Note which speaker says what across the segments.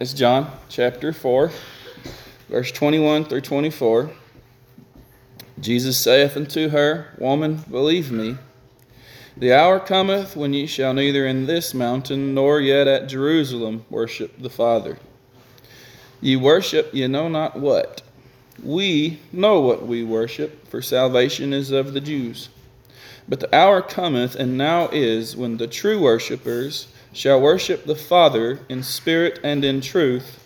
Speaker 1: It's John chapter 4, verse 21 through 24. Jesus saith unto her, Woman, believe me, the hour cometh when ye shall neither in this mountain nor yet at Jerusalem worship the Father. Ye worship ye know not what. We know what we worship, for salvation is of the Jews. But the hour cometh, and now is, when the true worshippers shall worship the Father in spirit and in truth,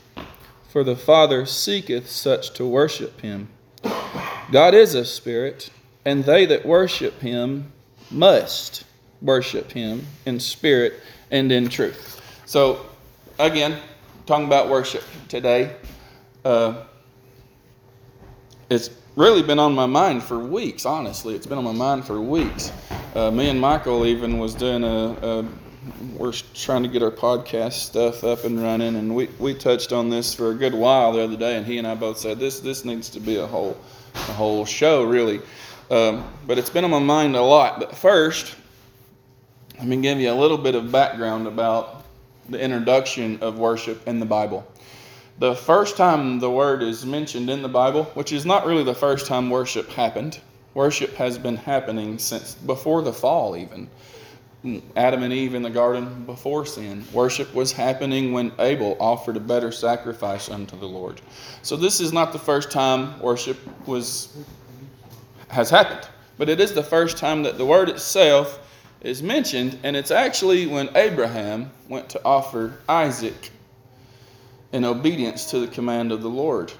Speaker 1: for the Father seeketh such to worship him. God is a spirit, and they that worship him must worship him in spirit and in truth. So, again, talking about worship today. Uh, it's really been on my mind for weeks, honestly. It's been on my mind for weeks. Uh, me and Michael even was doing a, a we're trying to get our podcast stuff up and running, and we, we touched on this for a good while the other day, and he and I both said this this needs to be a whole a whole show really. Um, but it's been on my mind a lot. But first, let me give you a little bit of background about the introduction of worship in the Bible. The first time the word is mentioned in the Bible, which is not really the first time worship happened, worship has been happening since before the fall, even. Adam and Eve in the garden before sin. Worship was happening when Abel offered a better sacrifice unto the Lord. So this is not the first time worship was has happened, but it is the first time that the word itself is mentioned, and it's actually when Abraham went to offer Isaac in obedience to the command of the Lord.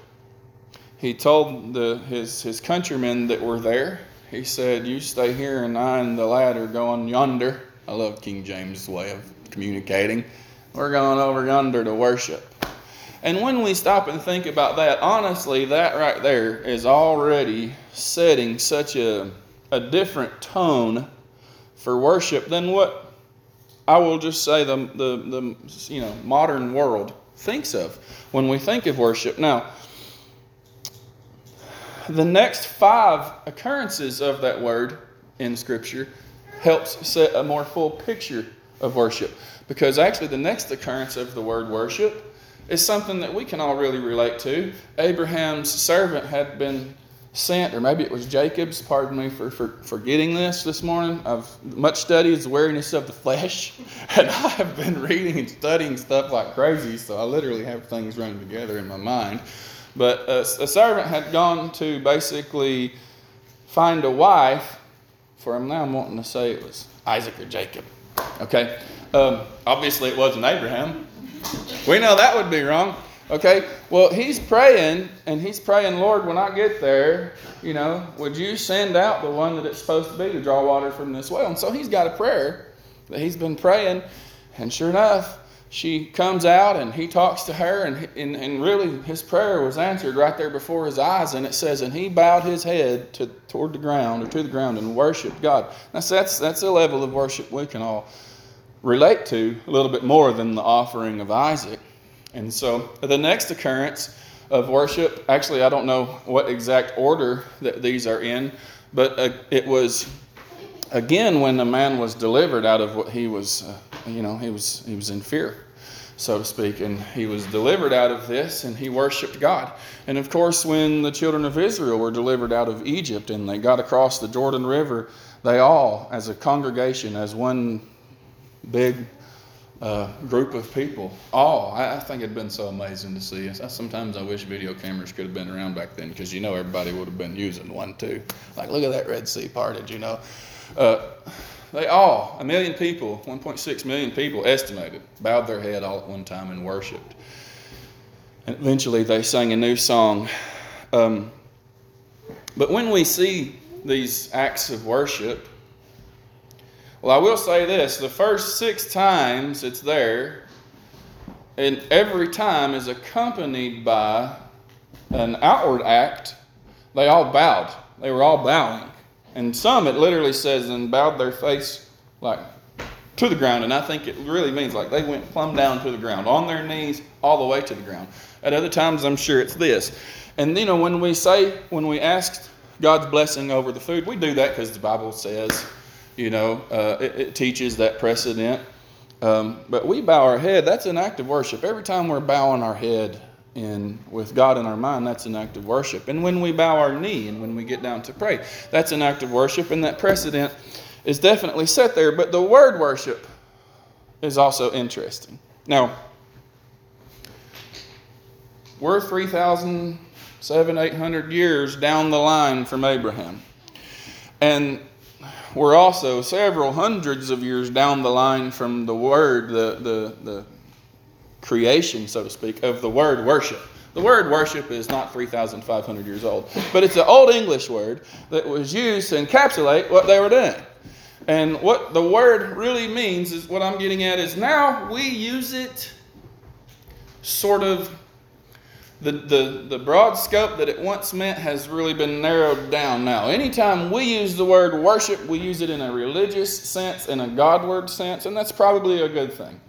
Speaker 1: He told the, his, his countrymen that were there, he said, You stay here, and I and the lad are going yonder I love King James' way of communicating. We're going over yonder to worship. And when we stop and think about that, honestly, that right there is already setting such a, a different tone for worship than what I will just say the, the, the you know modern world thinks of when we think of worship. Now, the next five occurrences of that word in Scripture helps set a more full picture of worship. Because actually, the next occurrence of the word worship is something that we can all really relate to. Abraham's servant had been sent, or maybe it was Jacob's, pardon me for, for forgetting this this morning. I've much studied the weariness of the flesh, and I have been reading and studying stuff like crazy, so I literally have things running together in my mind. But uh, a, a servant had gone to basically find a wife for him now, I'm wanting to say it was Isaac or Jacob. Okay? Um, obviously, it wasn't Abraham. We know that would be wrong. Okay? Well, he's praying, and he's praying, Lord, when I get there, you know, would you send out the one that it's supposed to be to draw water from this well? And so he's got a prayer that he's been praying, and sure enough, she comes out and he talks to her, and, and, and really his prayer was answered right there before his eyes. And it says, And he bowed his head to, toward the ground or to the ground and worshiped God. Now, so that's, that's a level of worship we can all relate to a little bit more than the offering of Isaac. And so the next occurrence of worship, actually, I don't know what exact order that these are in, but uh, it was again when the man was delivered out of what he was. Uh, you know, he was, he was in fear, so to speak. And he was delivered out of this and he worshiped God. And of course, when the children of Israel were delivered out of Egypt and they got across the Jordan River, they all, as a congregation, as one big uh, group of people. All, I, I, think it'd been so amazing to see. I, sometimes I wish video cameras could have been around back then because you know everybody would have been using one too. Like, look at that Red Sea parted, you know. Uh, they all, a million people, 1.6 million people estimated, bowed their head all at one time and worshiped. And eventually they sang a new song. Um, but when we see these acts of worship, well, I will say this the first six times it's there, and every time is accompanied by an outward act. They all bowed, they were all bowing. And some it literally says, and bowed their face like to the ground. And I think it really means like they went plumb down to the ground, on their knees, all the way to the ground. At other times, I'm sure it's this. And you know, when we say, when we ask God's blessing over the food, we do that because the Bible says, you know, uh, it, it, teaches that precedent. Um, but we bow our head, that's an act of worship. Every time we're bowing our head in with God in our mind, that's an act of worship. And when we bow our knee and when we get down to pray, that's an act of worship, and that precedent is definitely set there. But the word worship is also interesting. Now, we're 3,000, 800 years down the line from Abraham. And we're also several hundreds of years down the line from the word, the, the, the creation, so to speak, of the word worship. The word worship is not 3,500 years old, but it's an old English word that was used to encapsulate what they were doing. And what the word really means is what I'm getting at is now we use it sort of the, the, the broad scope that it once meant has really been narrowed down now. Anytime we use the word worship, we use it in a religious sense, in a Godward sense, and that's probably a good thing.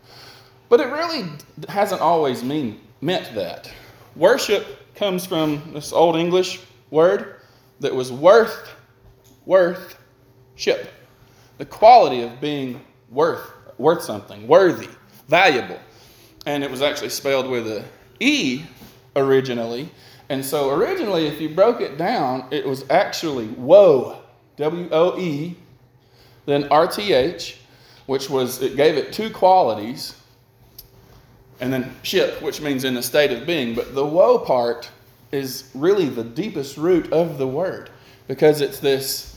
Speaker 1: But it really hasn't always mean, meant that. Worship comes from this old English word that was worth, worth, ship. The quality of being worth, worth something, worthy, valuable. And it was actually spelled with a E originally. And so originally, if you broke it down, it was actually woe, W O E, then RTH, which was, it gave it two qualities, and then ship, which means in a state of being. But the woe part is really the deepest root of the word because it's this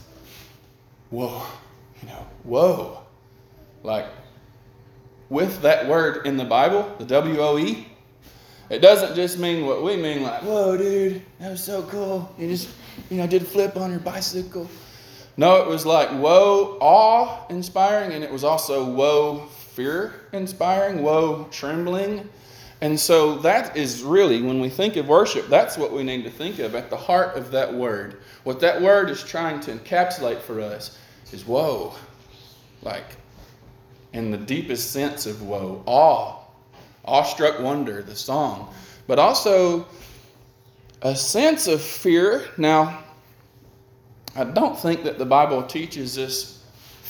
Speaker 1: whoa, you know, whoa. Like with that word in the Bible, the W O E, it doesn't just mean what we mean, like, whoa, dude, that was so cool. You just, you know, did a flip on your bicycle. No, it was like, whoa, awe inspiring, and it was also whoa, fear inspiring, woe trembling. And so that is really, when we think of worship, that's what we need to think of at the heart of that word. What that word is trying to encapsulate for us is woe. like in the deepest sense of woe, awe, awestruck wonder, the song, but also a sense of fear. Now, I don't think that the Bible teaches us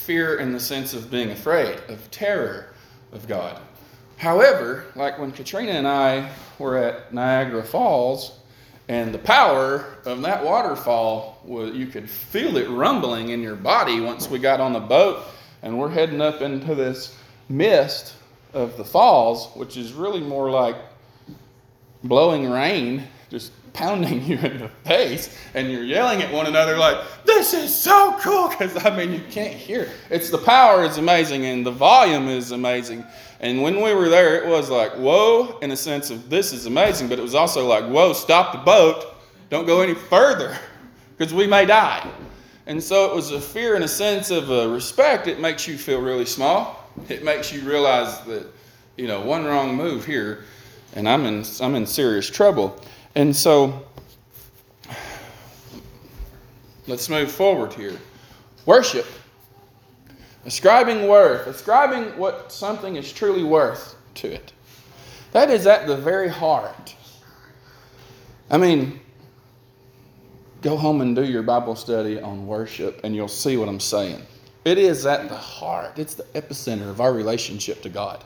Speaker 1: fear in the sense of being afraid, of terror of God. However, like when Katrina and I were at Niagara Falls, and the power of that waterfall was you could feel it rumbling in your body once we got on the boat and we're heading up into this mist of the falls, which is really more like blowing rain, just pounding you in the face, and you're yelling at one another like, "This is so cool!" Because I mean, you can't hear. It's the power is amazing, and the volume is amazing. And when we were there, it was like, "Whoa!" in a sense of this is amazing, but it was also like, "Whoa! Stop the boat! Don't go any further, because we may die." And so it was a fear and a sense of uh, respect. It makes you feel really small it makes you realize that, you know, one wrong move here, and I'm in, I'm in serious trouble. And so, let's move forward here. Worship. Ascribing worth, ascribing what something is truly worth to it. That is at the very heart. I mean, go home and do your Bible study on worship, and you'll see what I'm saying. It is at the heart, it's the epicenter of our relationship to God.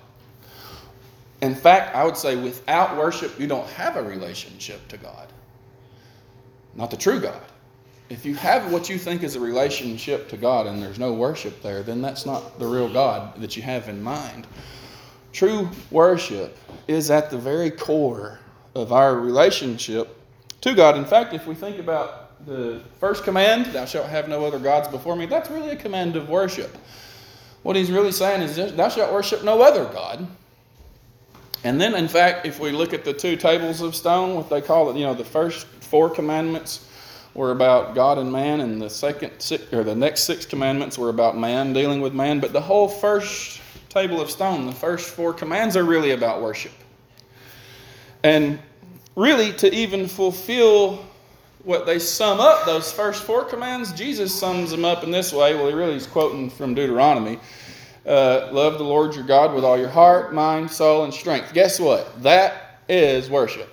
Speaker 1: In fact, I would say without worship, you don't have a relationship to God. Not the true God. If you have what you think is a relationship to God and there's no worship there, then that's not the real God that you have in mind. True worship is at the very core of our relationship to God. In fact, if we think about the first command, thou shalt have no other gods before me, that's really a command of worship. What he's really saying is, thou shalt worship no other God. And then, in fact, if we look at the two tables of stone, what they call it, you know, the first four commandments were about God and man, and the second six, or the next six commandments were about man dealing with man. But the whole first table of stone, the first four commands, are really about worship. And really, to even fulfill what they sum up, those first four commands, Jesus sums them up in this way. Well, he really is quoting from Deuteronomy. Uh, love the Lord your God with all your heart, mind, soul, and strength. Guess what? That is worship.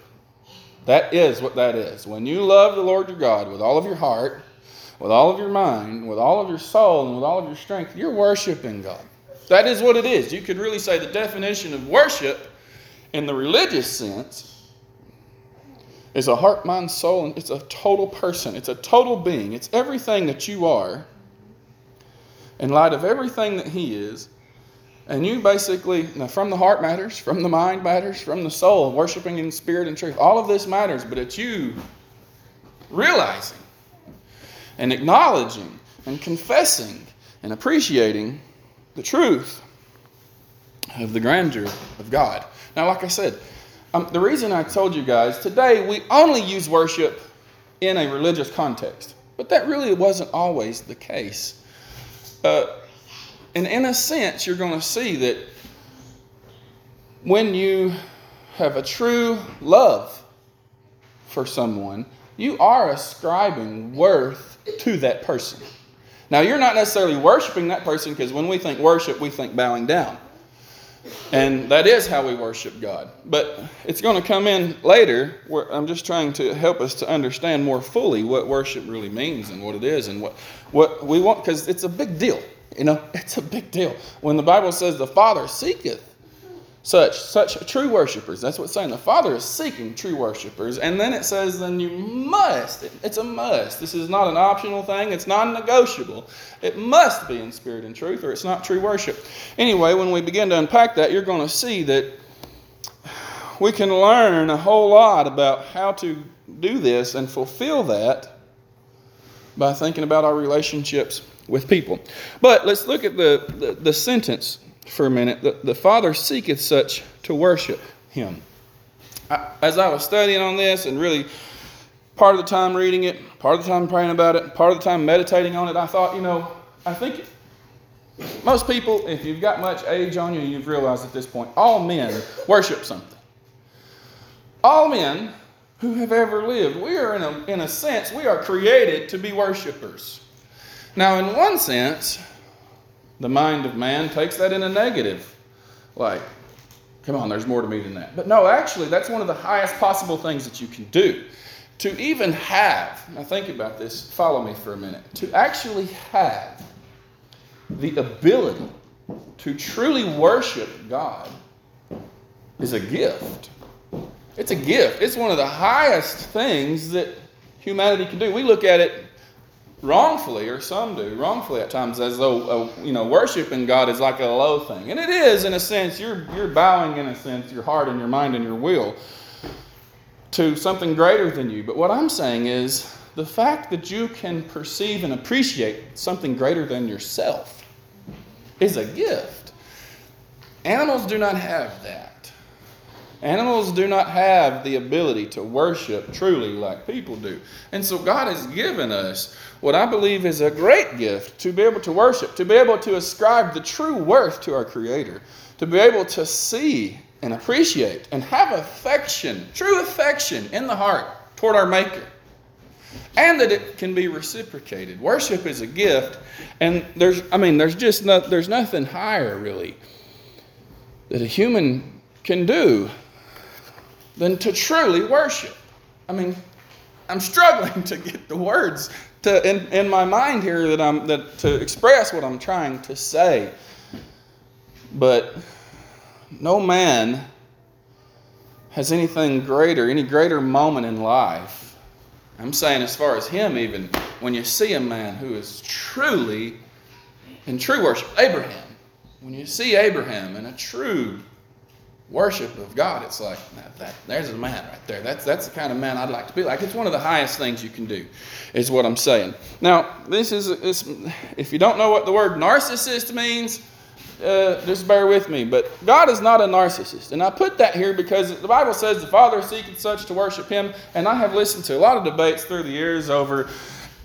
Speaker 1: That is what that is. When you love the Lord your God with all of your heart, with all of your mind, with all of your soul, and with all of your strength, you're worshiping God. That is what it is. You could really say the definition of worship in the religious sense is a heart, mind, soul, and it's a total person. It's a total being. It's everything that you are in light of everything that He is. And you basically, from the heart matters, from the mind matters, from the soul, worshiping in spirit and truth. All of this matters, but it's you realizing and acknowledging and confessing and appreciating the truth of the grandeur of God. Now, like I said, um, the reason I told you guys today we only use worship in a religious context, but that really wasn't always the case. Uh, and in a sense, you're going to see that when you have a true love for someone, you are ascribing worth to that person. Now, you're not necessarily worshiping that person because when we think worship, we think bowing down. And that is how we worship God. But it's going to come in later. Where I'm just trying to help us to understand more fully what worship really means and what it is and what, what we want, because it's a big deal. You know, it's a big deal. When the Bible says the Father seeketh such, such true worshipers, that's what it's saying. The Father is seeking true worshipers. And then it says, then you must. It's a must. This is not an optional thing, it's non negotiable. It must be in spirit and truth, or it's not true worship. Anyway, when we begin to unpack that, you're going to see that we can learn a whole lot about how to do this and fulfill that by thinking about our relationships with people. But let's look at the, the, the sentence for a minute. The, the Father seeketh such to worship him. I, as I was studying on this and really part of the time reading it, part of the time praying about it, part of the time meditating on it, I thought, you know, I think most people, if you've got much age on you, you've realized at this point, all men worship something. All men who have ever lived, we are in a, in a sense, we are created to be worshipers. Now, in one sense, the mind of man takes that in a negative. Like, come on, there's more to me than that. But no, actually, that's one of the highest possible things that you can do. To even have, now think about this, follow me for a minute. To actually have the ability to truly worship God is a gift. It's a gift. It's one of the highest things that humanity can do. We look at it wrongfully, or some do wrongfully at times, as though uh, you know worshiping God is like a low thing, and it is in a sense. You're you're bowing in a sense your heart and your mind and your will to something greater than you. But what I'm saying is the fact that you can perceive and appreciate something greater than yourself is a gift. Animals do not have that. Animals do not have the ability to worship truly like people do. And so God has given us what I believe is a great gift to be able to worship, to be able to ascribe the true worth to our Creator, to be able to see and appreciate and have affection, true affection in the heart toward our Maker. And that it can be reciprocated. Worship is a gift, and there's, I mean, there's just no, there's nothing higher really that a human can do than to truly worship. I mean, I'm struggling to get the words to, in, in my mind here that I'm that to express what I'm trying to say. But no man has anything greater, any greater moment in life. I'm saying, as far as him, even when you see a man who is truly in true worship, Abraham, when you see Abraham in a true worship of God, it's like that, that, there's a man right there. That's that's the kind of man I'd like to be like. It's one of the highest things you can do, is what I'm saying. Now, this is this, if you don't know what the word narcissist means, uh, just bear with me. But God is not a narcissist, and I put that here because the Bible says the Father seeketh such to worship Him, and I have listened to a lot of debates through the years over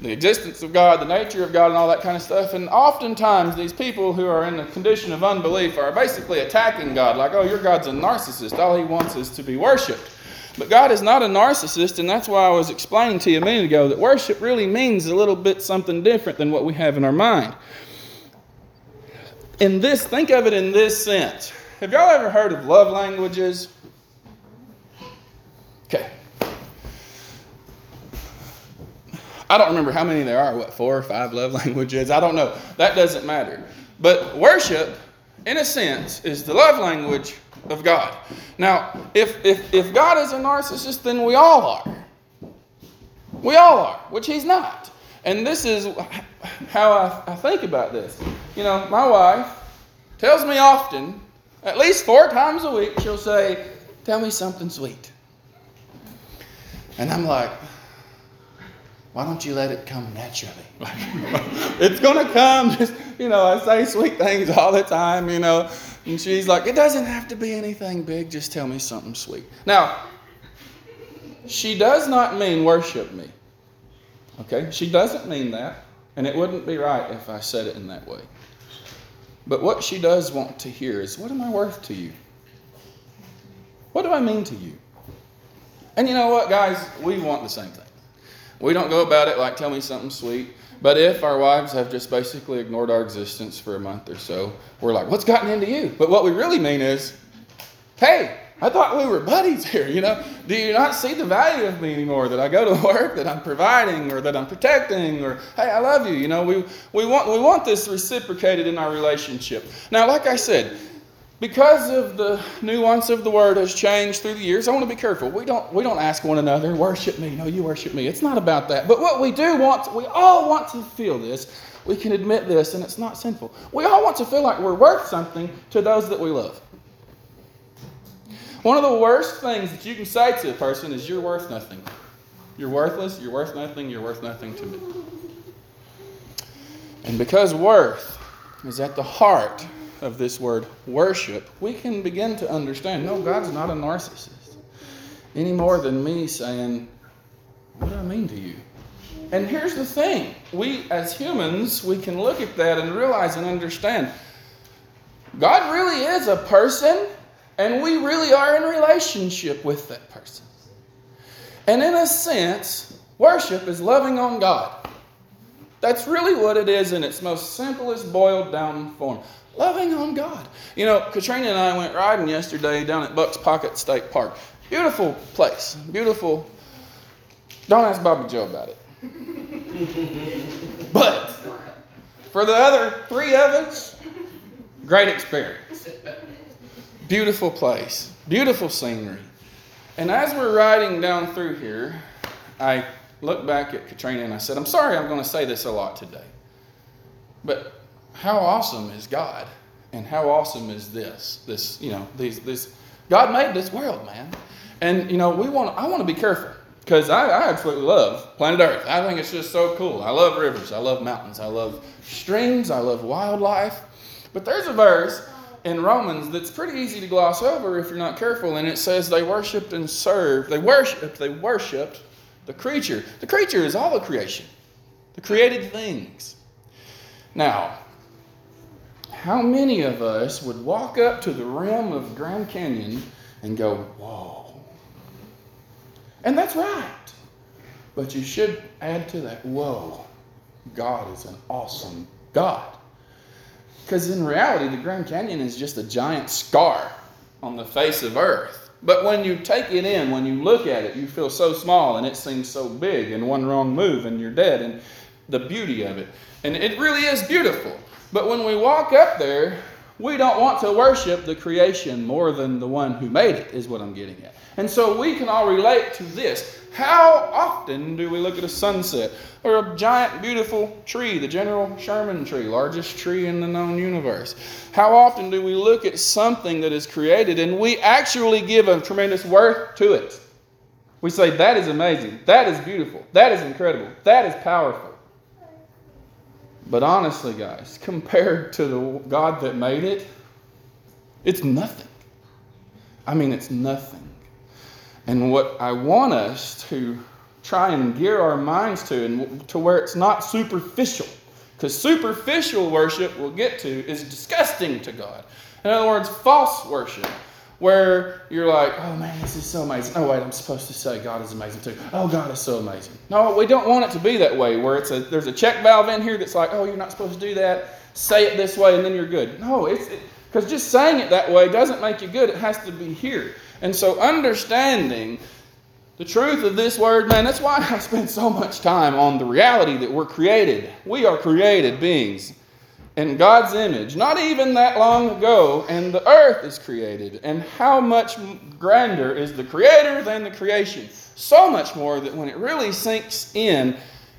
Speaker 1: the existence of God, the nature of God, and all that kind of stuff. And oftentimes, these people who are in a condition of unbelief are basically attacking God, like, oh, your God's a narcissist. All he wants is to be worshiped. But God is not a narcissist, and that's why I was explaining to you a minute ago that worship really means a little bit something different than what we have in our mind. In this, think of it in this sense. Have y'all ever heard of love languages? I don't remember how many there are, what, four or five love languages? I don't know. That doesn't matter. But worship in a sense, is the love language of God. Now, if, if, if God is a narcissist, then we all are. We all are, which He's not. And this is how I, I think about this. You know, my wife tells me often, at least four times a week, she'll say, Tell me something sweet. And I'm like, why don't you let it come naturally? it's going to come. Just, you know, I say sweet things all the time, you know. And she's like, it doesn't have to be anything big. Just tell me something sweet. Now, she does not mean worship me. Okay? She doesn't mean that. And it wouldn't be right if I said it in that way. But what she does want to hear is, what am I worth to you? What do I mean to you? And you know what, guys? We want the same thing. We don't go about it like, tell me something sweet. But if our wives have just basically ignored our existence for a month or so, we're like, what's gotten into you? But what we really mean is, hey, I thought we were buddies here, you know? Do you not see the value of me anymore? That I go to work, that I'm providing, or that I'm protecting, or hey, I love you. You know, we, we, want, we want this reciprocated in our relationship. Now, like I said, because of the nuance of the word has changed through the years, I want to be careful. We don't, we don't ask one another, worship me. No, you worship me. It's not about that. But what we do want, we all want to feel this. We can admit this, and it's not sinful. We all want to feel like we're worth something to those that we love. One of the worst things that you can say to a person is, You're worth nothing. You're worthless, you're worth nothing, you're worth nothing to me. And because worth is at the heart of this word worship, we can begin to understand no, God's not a narcissist any more than me saying, What do I mean to you? And here's the thing we, as humans, we can look at that and realize and understand God really is a person and we really are in relationship with that person. And in a sense, worship is loving on God. That's really what it is in its most simplest, boiled down form. Loving on God. You know, Katrina and I went riding yesterday down at Bucks Pocket State Park. Beautiful place. Beautiful. Don't ask Bobby Joe about it. but for the other three of us, great experience. Beautiful place, beautiful scenery. And as we're riding down through here, I looked back at Katrina and I said, I'm sorry I'm going to say this a lot today. But how awesome is God? And how awesome is this? This, you know, these this God made this world, man. And you know, we want I want to be careful because I, I absolutely love planet Earth. I think it's just so cool. I love rivers, I love mountains, I love streams, I love wildlife. But there's a verse in Romans that's pretty easy to gloss over if you're not careful, and it says they worshiped and served. They worshiped, they worshiped the creature. The creature is all the creation, the created things. Now, how many of us would walk up to the rim of Grand Canyon and go, whoa? And that's right. But you should add to that, whoa, God is an awesome God. Because in reality, the Grand Canyon is just a giant scar on the face of Earth. But when you take it in, when you look at it, you feel so small and it seems so big, and one wrong move and you're dead, and the beauty of it. And it really is beautiful. But when we walk up there, we don't want to worship the creation more than the one who made it, is what I'm getting at. And so we can all relate to this. How often do we look at a sunset or a giant, beautiful tree, the General Sherman tree, largest tree in the known universe? How often do we look at something that is created and we actually give a tremendous worth to it? We say, That is amazing. That is beautiful. That is incredible. That is powerful. But honestly, guys, compared to the God that made it, it's nothing. I mean, it's nothing. And what I want us to try and gear our minds to, and to where it's not superficial, because superficial worship we'll get to is disgusting to God. In other words, false worship, where you're like, oh man, this is so amazing. Oh, wait, I'm supposed to say God is amazing too. Oh, God is so amazing. No, we don't want it to be that way, where it's a, there's a check valve in here that's like, oh, you're not supposed to do that. Say it this way and then you're good. No, it's because it, just saying it that way doesn't make you good. It has to be here. And so, understanding the truth of this word, man, that's why I spend so much time on the reality that we're created. We are created beings. In God's image, not even that long ago, and the earth is created. And how much grander is the creator than the creation? So much more that when it really sinks in,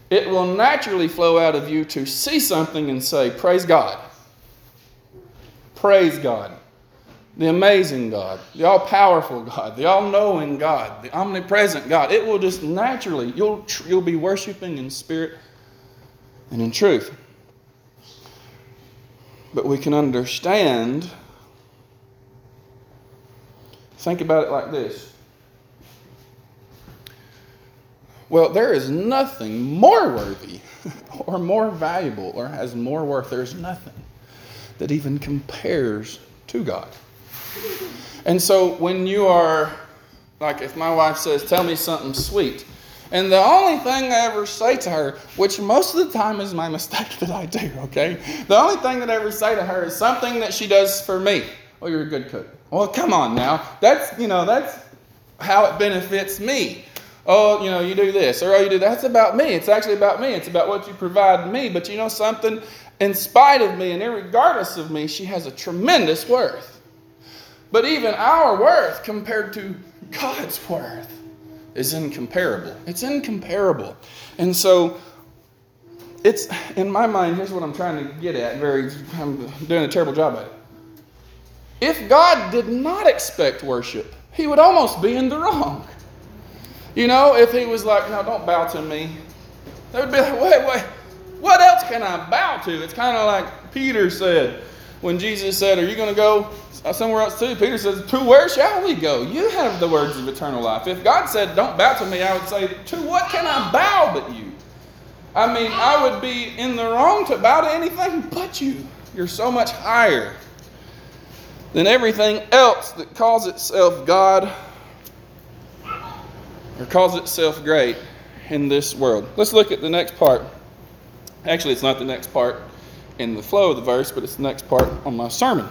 Speaker 1: it will naturally flow out of you to see something and say, Praise God. Praise God. The amazing God, the all powerful God, the all knowing God, the omnipresent God. It will just naturally, you'll, you'll be worshiping in spirit and in truth. But we can understand. Think about it like this. Well, there is nothing more worthy or more valuable or has more worth. There's nothing that even compares to God. And so when you are, like if my wife says, Tell me something sweet, and the only thing I ever say to her, which most of the time is my mistake that I do, okay? The only thing that I ever say to her is something that she does for me. Oh, you're a good cook. Well, come on now. That's, you know, that's how it benefits me. Oh, you know, you do this, or oh, you do that. That's about me. It's actually about me. It's about what you provide me. But you know something? In spite of me and regardless of me, she has a tremendous worth. But even our worth compared to God's worth is incomparable. It's incomparable. And so it's in my mind, here's what I'm trying to get at. Very I'm doing a terrible job at it. If God did not expect worship, he would almost be in the wrong. You know, if he was like, no, don't bow to me, they would be like, wait, wait, what else can I bow to? It's kind of like Peter said when Jesus said, Are you going to go Uh, somewhere else too? Peter says, To where shall we go? You have the words of eternal life. If God said, Don't bow to me, I would say, To what can I bow but you? I mean, I would be in the wrong to bow to anything but you. You're so much higher than everything else that calls itself God or calls itself great in this world. Let's look at the next part. Actually, it's not the next part in the flow of the verse, but it's the next part on my sermon.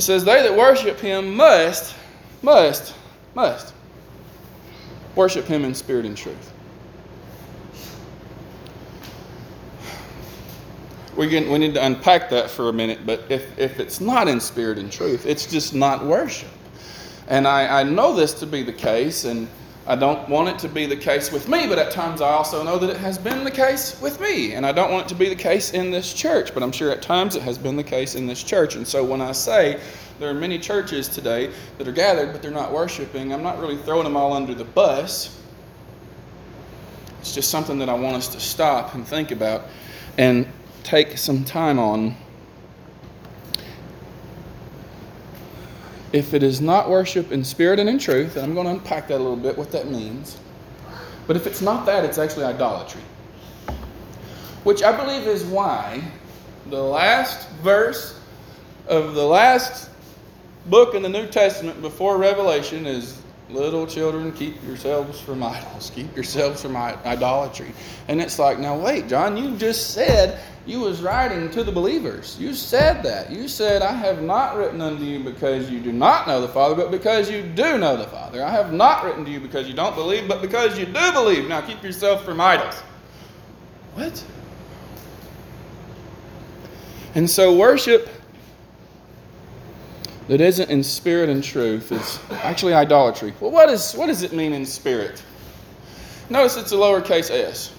Speaker 1: It says, They that worship him must, must, must worship him in spirit and truth. We, we need to unpack that for a minute, but if, if it's not in spirit and truth, it's just not worship. And I, I know this to be the case, and I don't want it to be the case with me, but at times I also know that it has been the case with me. And I don't want it to be the case in this church, but I'm sure at times it has been the case in this church. And so when I say there are many churches today that are gathered, but they're not worshiping, I'm not really throwing them all under the bus. It's just something that I want us to stop and think about and take some time on if it is not worship in spirit and in truth, and I'm going to unpack that a little bit, what that means. But if it's not that, it's actually idolatry. Which I believe is why the last verse of the last book in the New Testament before Revelation is Little children, keep yourselves from idols. Keep yourselves from idolatry. And it's like, now wait, John, you just said you was writing to the believers. You said that. You said, I have not written unto you because you do not know the Father, but because you do know the Father. I have not written to you because you don't believe, but because you do believe. Now keep yourself from idols. What? And so worship that isn't in spirit and truth is actually idolatry. Well, what, is, what does it mean in spirit? Notice it's a lowercase s.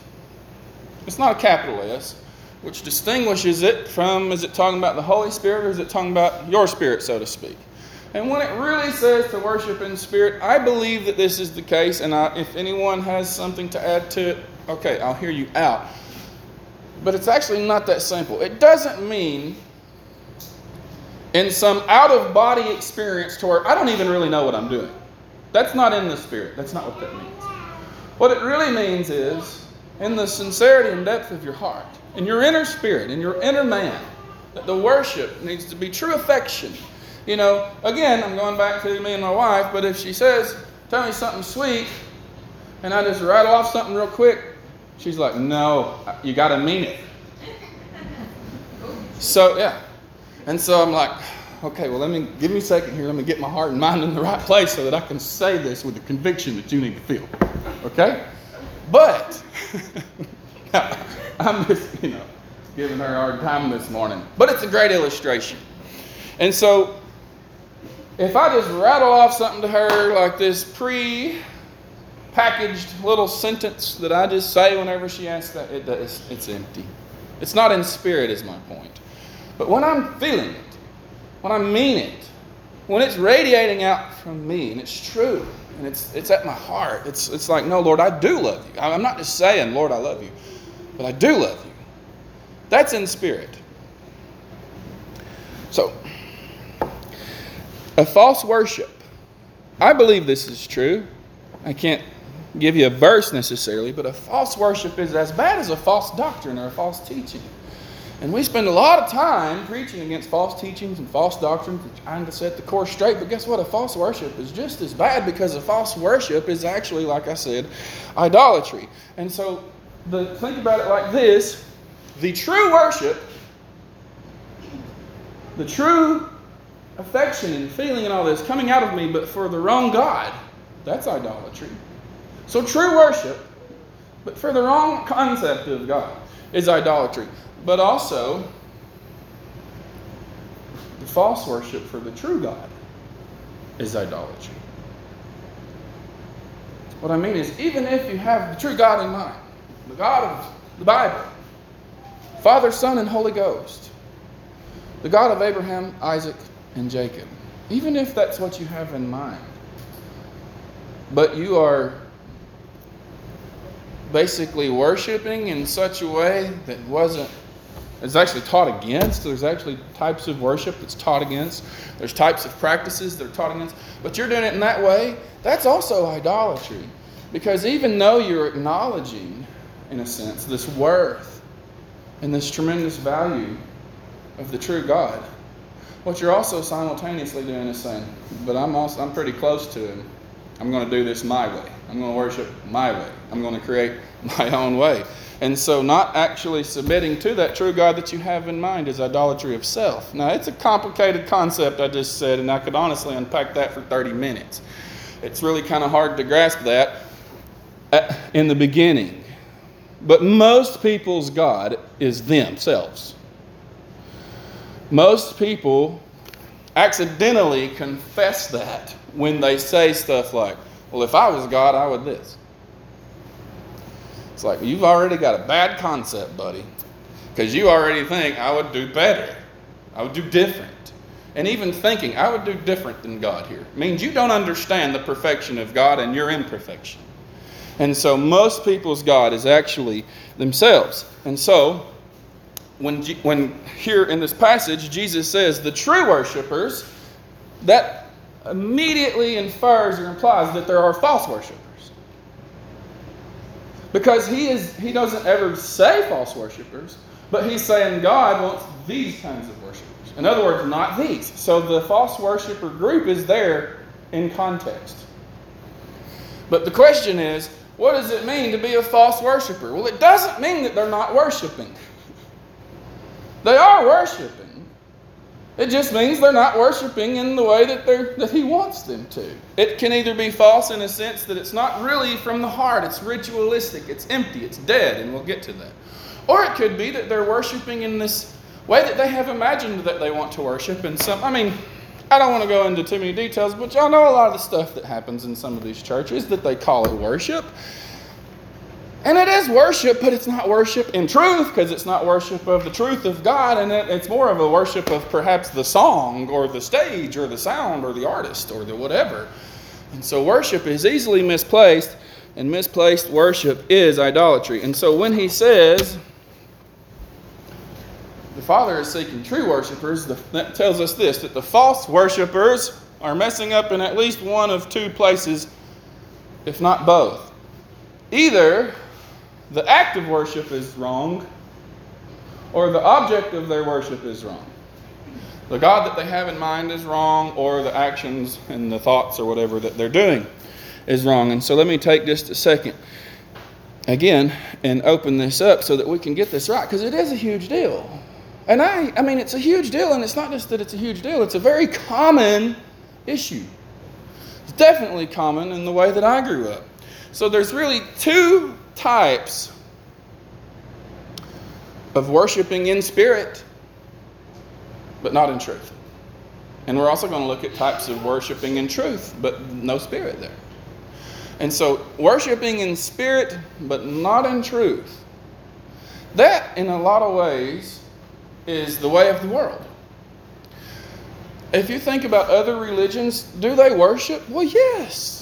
Speaker 1: It's not a capital S which distinguishes it from is it talking about the Holy Spirit or is it talking about your spirit, so to speak? And when it really says to worship in spirit, I believe that this is the case. And I, if anyone has something to add to it, okay, I'll hear you out. But it's actually not that simple. It doesn't mean in some out of body experience to where I don't even really know what I'm doing. That's not in the spirit. That's not what that means. What it really means is in the sincerity and depth of your heart in your inner spirit, in your inner man, that the worship needs to be true affection. You know, again, I'm going back to me and my wife, but if she says, Tell me something sweet, and I just rattle off something real quick, she's like, No, you got to mean it. So, yeah. And so I'm like, okay, well, let me give me a second here. Let me get my heart and mind in the right place so that I can say this with the conviction that you need to feel. Okay? But I'm just, you know, giving her a hard time this morning. But it's a great illustration. And so, if I just rattle off something to her like this pre packaged little sentence that I just say whenever she asks that, it it's empty. It's not in spirit, is my point. But when I'm feeling it, when I mean it, when it's radiating out from me and it's true and it's, it's at my heart, it's, it's like, no, Lord, I do love you. I'm not just saying, Lord, I love you, but I do love you. That's in spirit. So, a false worship. I believe this is true. I can't give you a verse necessarily, but a false worship is as bad as a false doctrine or a false teaching. And we spend a lot of time preaching against false teachings and false doctrines and trying to set the course straight. But guess what? A false worship is just as bad because a false worship is actually, like I said, idolatry. And so the, think about it like this the true worship, the true affection and feeling and all this coming out of me, but for the wrong God, that's idolatry. So true worship, but for the wrong concept of God, is idolatry. But also, the false worship for the true God is idolatry. What I mean is, even if you have the true God in mind, the God of the Bible, Father, Son, and Holy Ghost, the God of Abraham, Isaac, and Jacob, even if that's what you have in mind, but you are basically worshiping in such a way that wasn't it's actually taught against. There's actually types of worship that's taught against. There's types of practices that are taught against. But you're doing it in that way, that's also idolatry. Because even though you're acknowledging, in a sense, this worth and this tremendous value of the true God, what you're also simultaneously doing is saying, but I'm also I'm pretty close to him. I'm going to do this my way. I'm going to worship my way. I'm going to create my own way. And so, not actually submitting to that true God that you have in mind is idolatry of self. Now, it's a complicated concept, I just said, and I could honestly unpack that for 30 minutes. It's really kind of hard to grasp that uh, in the beginning. But most people's God is themselves. Most people accidentally confess that when they say stuff like, Well, if I was God, I would this. It's like, you've already got a bad concept, buddy, because you already think I would do better, I would do different. And even thinking I would do different than God here means you don't understand the perfection of God and your imperfection. And so most people's God is actually themselves. And so when, when here in this passage Jesus says the true worshipers, that immediately infers or implies that there are false worshipers. Because he is he doesn't ever say false worshipers, but he's saying God wants these kinds of worshipers. In other words, not these. So the false worshiper group is there in context. But the question is, what does it mean to be a false worshiper? Well, it doesn't mean that they're not worshiping. They are worshiping. It just means they're not worshiping in the way that, they're, that he wants them to. It can either be false in a sense that it's not really from the heart, it's ritualistic, it's empty, it's dead, and we'll get to that. Or it could be that they're worshiping in this way that they have imagined that they want to worship. And some, I mean, I don't want to go into too many details, but y'all know a lot of the stuff that happens in some of these churches that they call it worship. And it is worship, but it's not worship in truth because it's not worship of the truth of God, and it's more of a worship of perhaps the song or the stage or the sound or the artist or the whatever. And so worship is easily misplaced, and misplaced worship is idolatry. And so when he says the Father is seeking true worshipers, that tells us this that the false worshipers are messing up in at least one of two places, if not both. Either the act of worship is wrong, or the object of their worship is wrong. The God that they have in mind is wrong, or the actions and the thoughts or whatever that they're doing is wrong. And so let me take just a second again and open this up so that we can get this right, because it is a huge deal. And I, I mean, it's a huge deal, and it's not just that it's a huge deal, it's a very common issue. It's definitely common in the way that I grew up. So there's really two types of worshiping in spirit, but not in truth. And we're also going to look at types of worshiping in truth, but no spirit there. And so, worshiping in spirit, but not in truth, that in a lot of ways is the way of the world. If you think about other religions, do they worship? Well, yes.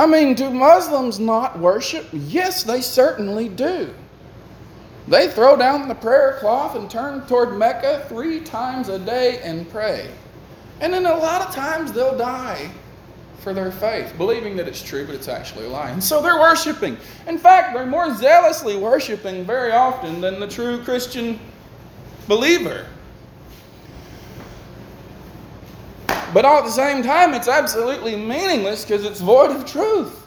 Speaker 1: I mean, do Muslims not worship? Yes, they certainly do. They throw down the prayer cloth and turn toward Mecca three times a day and pray. And then a lot of times they'll die for their faith, believing that it's true, but it's actually a lie. And so they're worshiping. In fact, they're more zealously worshiping very often than the true Christian believer. But all at the same time, it's absolutely meaningless because it's void of truth.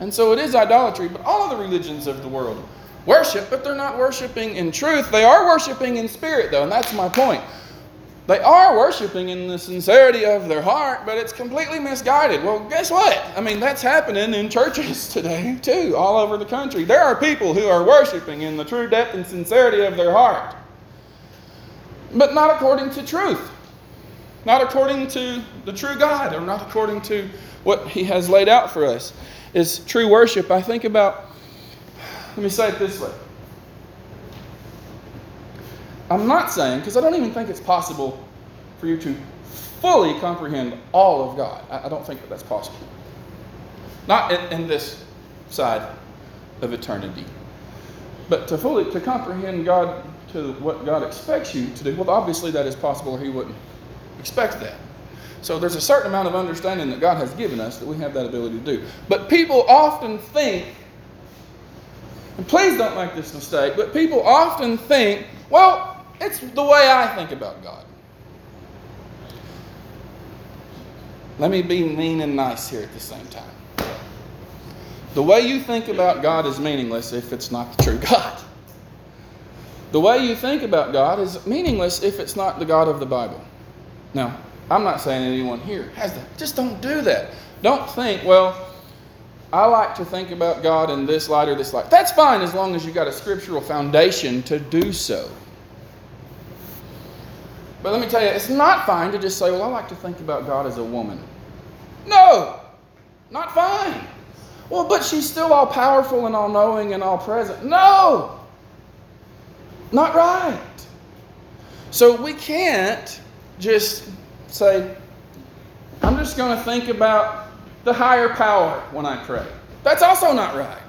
Speaker 1: And so it is idolatry. But all of the religions of the world worship, but they're not worshiping in truth. They are worshiping in spirit, though, and that's my point. They are worshiping in the sincerity of their heart, but it's completely misguided. Well, guess what? I mean, that's happening in churches today, too, all over the country. There are people who are worshiping in the true depth and sincerity of their heart, but not according to truth not according to the true God, or not according to what He has laid out for us. Is true worship. I think about, let me say it this way. I'm not saying, because I don't even think it's possible for you to fully comprehend all of God. I, don't think that that's possible. Not in, in this side of eternity. But to fully to comprehend God to what God expects you to do, well, obviously that is possible, or He wouldn't expect that. So there's a certain amount of understanding that God has given us that we have that ability to do. But people often think, and please don't make this mistake, but people often think, well, it's the way I think about God. Let me be mean and nice here at the same time. The way you think about God is meaningless if it's not the true God. The way you think about God is meaningless if it's not the God of the Bible. Now, I'm not saying anyone here has that. Just don't do that. Don't think, well, I like to think about God in this light or this light. That's fine as long as you've got a scriptural foundation to do so. But let me tell you, it's not fine to just say, well, I like to think about God as a woman. No, not fine. Well, but she's still all powerful and all knowing and all present. No, not right. So we can't just say, I'm just going to think about the higher power when I pray. That's also not right.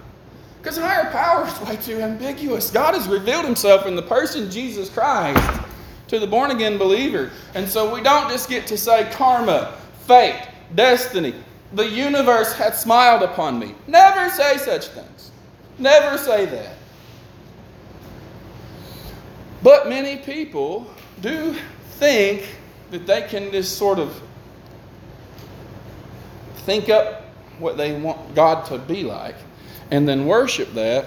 Speaker 1: Because higher power is way too ambiguous. God has revealed himself in the person Jesus Christ to the born again believer. And so we don't just get to say karma, fate, destiny. The universe hath smiled upon me. Never say such things. Never say that. But many people do think that they can just sort of think up what they want God to be like and then worship that,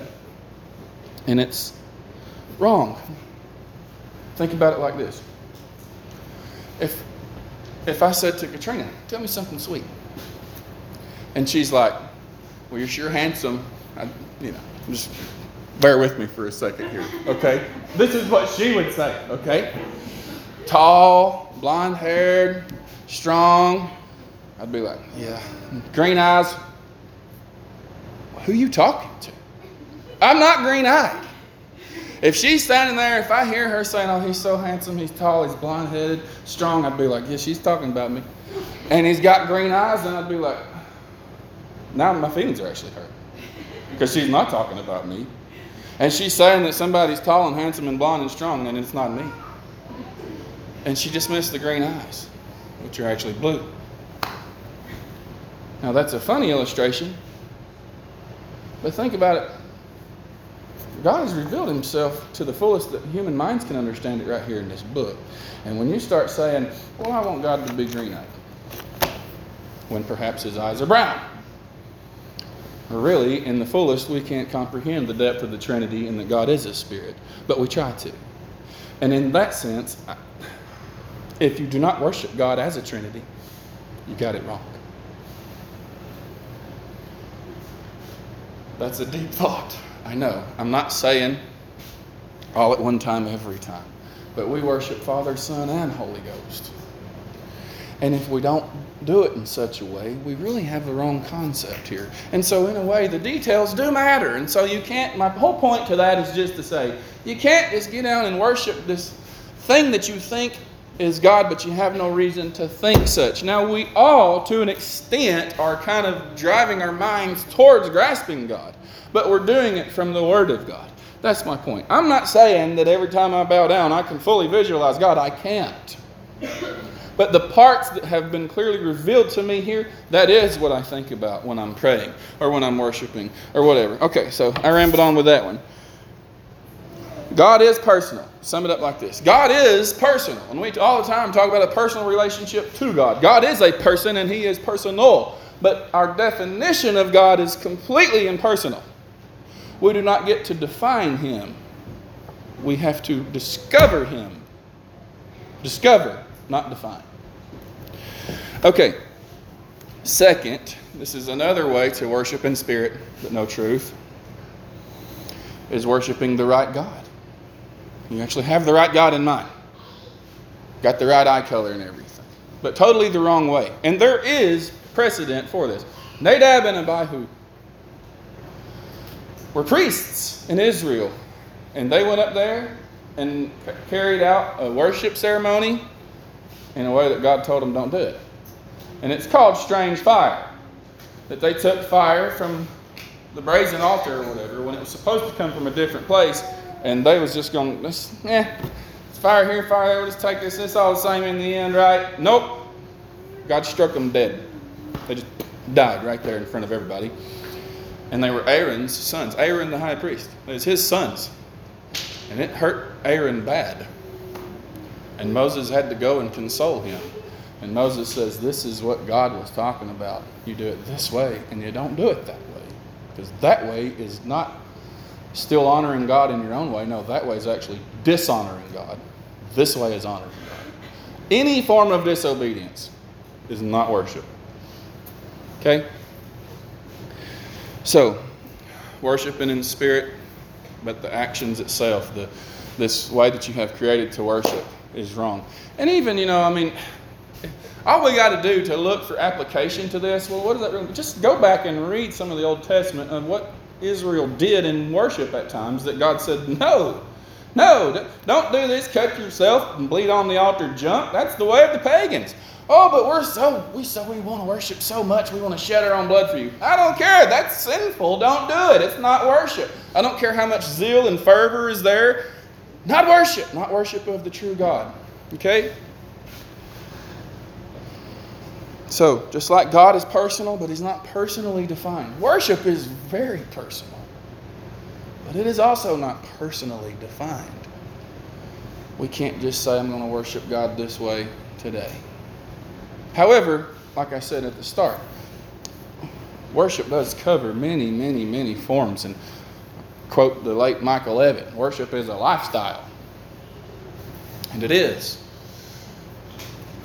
Speaker 1: and it's wrong. Think about it like this. If if I said to Katrina, tell me something sweet. And she's like, Well, you're sure handsome. I, you know, just bear with me for a second here. Okay? This is what she would say, okay? Tall, blonde haired, strong. I'd be like, yeah. Green eyes. Who you talking to? I'm not green eyed. If she's standing there, if I hear her saying, oh, he's so handsome, he's tall, he's blonde headed, strong, I'd be like, yeah, she's talking about me. And he's got green eyes, then I'd be like, now my feelings are actually hurt. Because she's not talking about me. And she's saying that somebody's tall and handsome and blonde and strong, and it's not me. And she just missed the green eyes, which are actually blue. Now, that's a funny illustration, but think about it. God has revealed himself to the fullest that human minds can understand it right here in this book. And when you start saying, Well, I want God to be green eyed, when perhaps his eyes are brown. Really, in the fullest, we can't comprehend the depth of the Trinity and that God is a spirit, but we try to. And in that sense, if you do not worship God as a Trinity, you got it wrong. That's a deep thought. I know. I'm not saying all at one time every time. But we worship Father, Son, and Holy Ghost. And if we don't do it in such a way, we really have the wrong concept here. And so, in a way, the details do matter. And so, you can't, my whole point to that is just to say, you can't just get down and worship this thing that you think is God, but you have no reason to think such. Now, we all, to an extent, are kind of driving our minds towards grasping God, but we're doing it from the Word of God. That's my point. I'm not saying that every time I bow down I can fully visualize God. I can't. But the parts that have been clearly revealed to me here, that is what I think about when I'm praying or when I'm worshiping or whatever. Okay, so I rambled on with that one. God is personal. Sum it up like this God is personal. And we all the time talk about a personal relationship to God. God is a person and He is personal. But our definition of God is completely impersonal we do not get to define him. We have to discover him. Discover, not define. Okay. Second, this is another way to worship in spirit but no truth, is worshiping the right God. You actually have the right God in mind. Got the right eye color and everything. But totally the wrong way. And there is precedent for this. Nadab and Abihu were priests in Israel. And they went up there and carried out a worship ceremony in a way that God told them don't do it. And it's called strange fire. That they took fire from the brazen altar or whatever when it was supposed to come from a different place, and they was just going, eh, fire here, fire there, we'll just take this, it's all the same in the end, right? Nope. God struck them dead. They just died right there in front of everybody and they were Aaron's sons. Aaron the high priest. It was his sons. And it hurt Aaron bad. And Moses had to go and console him. And Moses says, This is what God was talking about. You do it this way, and you don't do it that way. Because that way is not still honoring God in your own way. No, that way is actually dishonoring God. This way is honoring God. Any form of disobedience is not worship. Okay? So, worshiping in spirit, but the actions itself, the this way that you have created to worship is wrong. And even, you know, I mean, all we got to do to look for application to this, well, what does that really Just go back and read some of the Old Testament of what Israel did in worship at times that God said, no, no, don't do this, cut yourself and bleed on the altar, jump. That's the way of the pagans. Oh, but we're so we so we want to worship so much, we want to shed our own blood for you. I don't care. That's sinful. Don't do it. It's not worship. I don't care how much zeal and fervor is there. Not worship, not worship of the true God. Okay? So, just like God is personal, but He's not personally defined. Worship is very personal, but it is also not personally defined. We can't just say, I'm going to worship God this way today. However, like I said at the start, worship does cover many, many, many forms. And quote the late Michael Evatt worship is a lifestyle. And it is.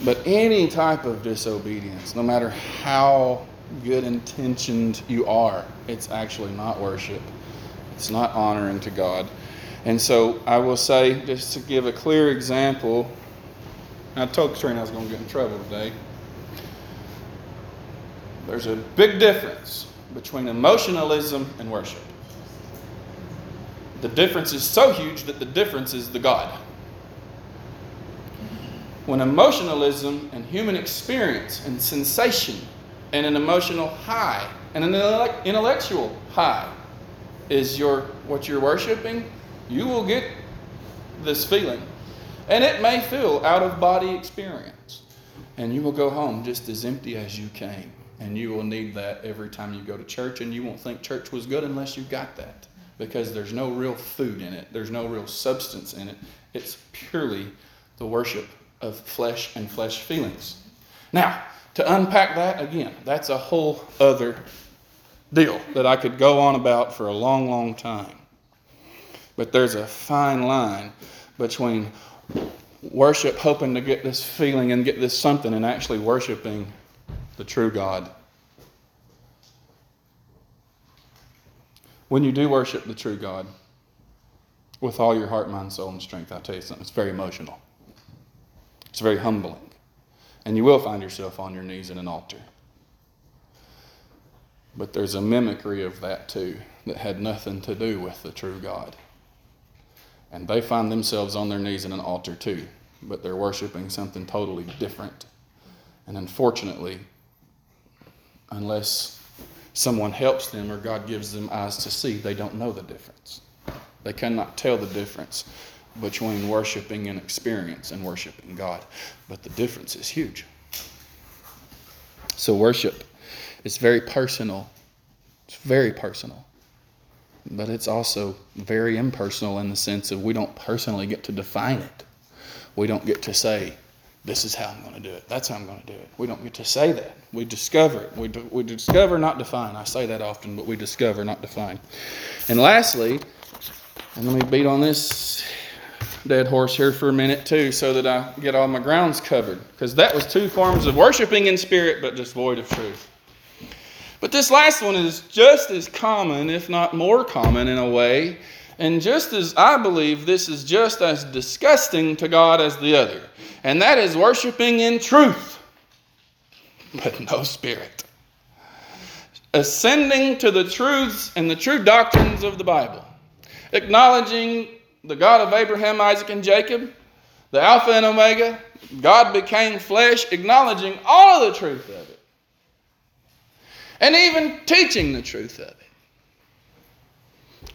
Speaker 1: But any type of disobedience, no matter how good intentioned you are, it's actually not worship. It's not honoring to God. And so I will say, just to give a clear example, I told Katrina I was going to get in trouble today. There's a big difference between emotionalism and worship. The difference is so huge that the difference is the God. When emotionalism and human experience and sensation and an emotional high and an intellectual high is your what you're worshiping, you will get this feeling. And it may feel out of body experience. And you will go home just as empty as you came. And you will need that every time you go to church, and you won't think church was good unless you got that because there's no real food in it, there's no real substance in it. It's purely the worship of flesh and flesh feelings. Now, to unpack that again, that's a whole other deal that I could go on about for a long, long time. But there's a fine line between worship, hoping to get this feeling and get this something, and actually worshiping the true God. When you do worship the true God with all your heart, mind, soul, and strength, I'll tell you something, it's very emotional. It's very humbling. And you will find yourself on your knees at an altar. But there's a mimicry of that too that had nothing to do with the true God. And they find themselves on their knees at an altar too, but they're worshiping something totally different. And unfortunately, unless someone helps them or God gives them eyes to see, they don't know the difference. They cannot tell the difference between worshiping an experience and worshiping God. But the difference is huge. So, worship is very personal. It's very personal. But it's also very impersonal in the sense of we don't personally get to define it. We don't get to say, this is how I'm going to do it. That's how I'm going to do it. We don't get to say that. We discover it. We, we discover, not define. I say that often, but we discover, not define. And lastly, and let me beat on this dead horse here for a minute too, so that I get all my grounds covered. Because that was two forms of worshiping in spirit, but just void of truth. But this last one is just as common, if not more common in a way, and just as I believe this is just as disgusting to God as the other, and that is worshiping in truth, but no spirit. Ascending to the truths and the true doctrines of the Bible, acknowledging the God of Abraham, Isaac, and Jacob, the Alpha and Omega, God became flesh, acknowledging all of the truth of it, and even teaching the truth of it.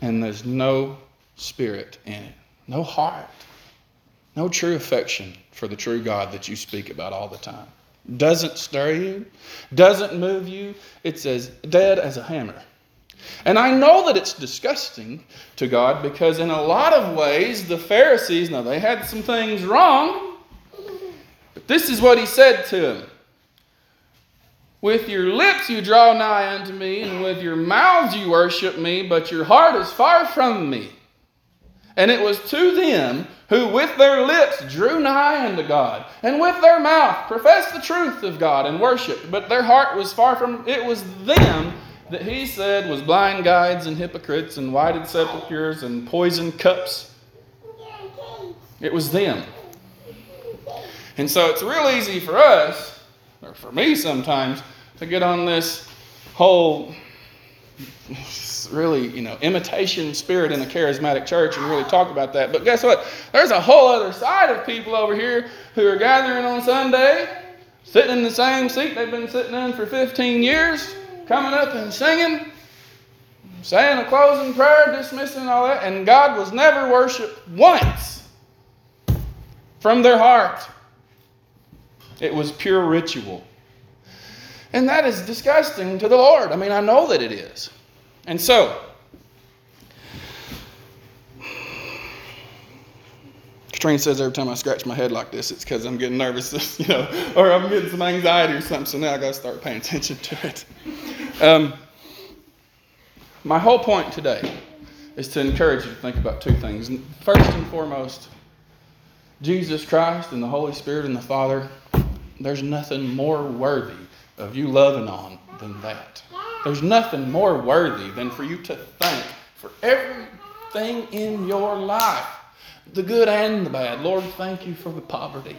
Speaker 1: And there's no spirit in it, no heart, no true affection for the true God that you speak about all the time. Doesn't stir you, doesn't move you, it's as dead as a hammer. And I know that it's disgusting to God because, in a lot of ways, the Pharisees, now they had some things wrong, but this is what he said to them With your lips you draw nigh unto me, and with your mouths you worship me, but your heart is far from me. And it was to them who with their lips drew nigh unto God, and with their mouth professed the truth of God and worshiped, but their heart was far from it was them that he said was blind guides and hypocrites and whited sepulchres and poisoned cups. It was them. And so it's real easy for us, or for me sometimes, to get on this whole really, you know, imitation spirit in the charismatic church and really talk about that. But guess what? There's a whole other side of people over here who are gathering on Sunday, sitting in the same seat they've been sitting in for 15 years, coming up and singing, saying a closing prayer, dismissing all that, and God was never worshiped once from their heart. It was pure ritual. And that is disgusting to the Lord. I mean, I know that it is. And so, Katrina says every time I scratch my head like this, it's because I'm getting nervous, you know, or I'm getting some anxiety or something. So now I got to start paying attention to it. Um, my whole point today is to encourage you to think about two things. First and foremost, Jesus Christ and the Holy Spirit and the Father, there's nothing more worthy of you loving on than that. There's nothing more worthy than for you to thank for everything in your life the good and the bad. Lord, thank you for the poverty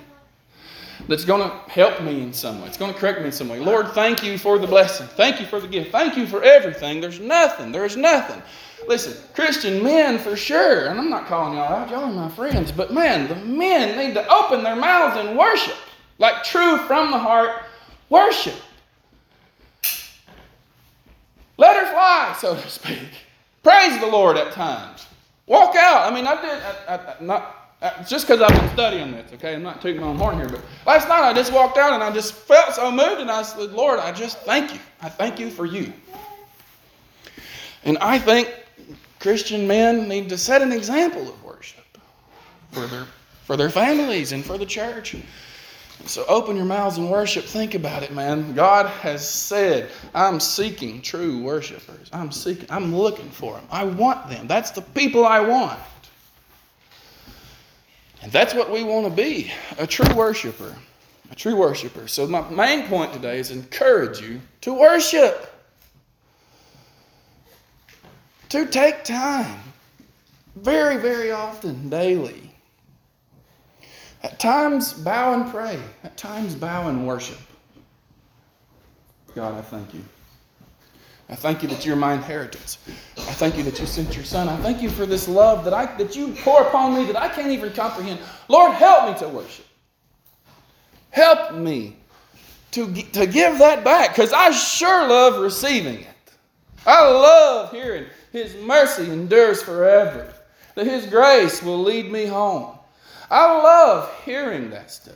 Speaker 1: that's going to help me in some way. It's going to correct me in some way. Lord, thank you for the blessing. Thank you for the gift. Thank you for everything. There's nothing. There's nothing. Listen, Christian men for sure, and I'm not calling y'all out, y'all are my friends, but man, the men need to open their mouths and worship. Like true from the heart worship. Let her fly, so to speak. Praise the Lord at times. Walk out. I mean, I did, I, I, not just because I've been studying this, okay? I'm not taking my own horn here, but last night I just walked out and I just felt so moved and I said, Lord, I just thank you. I thank you for you. And I think Christian men need to set an example of worship for their, for their families and for the church. So open your mouths and worship. Think about it, man. God has said, I'm seeking true worshipers. I'm seeking, I'm looking for them. I want them. That's the people I want. And that's what we want to be a true worshiper. A true worshiper. So, my main point today is encourage you to worship. to take time, very, very often, daily. At times, bow and pray. At times, bow and worship. God, I thank you. I thank you that you're my inheritance. I thank you that you sent your son. I thank you for this love that I that you pour upon me that I can't even comprehend. Lord, help me to worship. Help me to, to give that back because I sure love receiving it. I love hearing His mercy endures forever, that His grace will lead me home. I love hearing that stuff.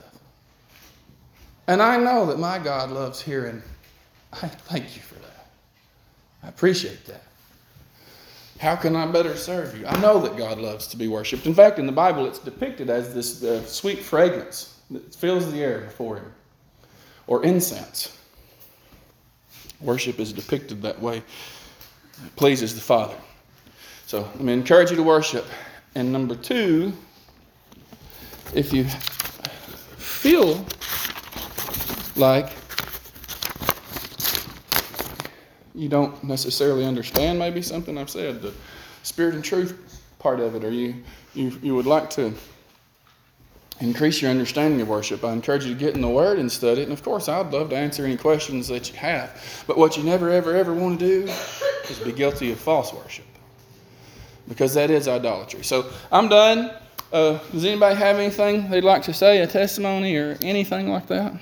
Speaker 1: And I know that my God loves hearing. I thank you for that. I appreciate that. How can I better serve you? I know that God loves to be worshiped. In fact, in the Bible, it's depicted as this uh, sweet fragrance that fills the air before Him, or incense. Worship is depicted that way. It pleases the Father. So let me encourage you to worship. And number two, if you feel like you don't necessarily understand maybe something I've said, the spirit and truth part of it, or you, you, you would like to increase your understanding of worship, I encourage you to get in the Word and study it. And of course, I'd love to answer any questions that you have. But what you never, ever, ever want to do is be guilty of false worship, because that is idolatry. So I'm done. Uh, does anybody have anything they'd like to say, a testimony or anything like that?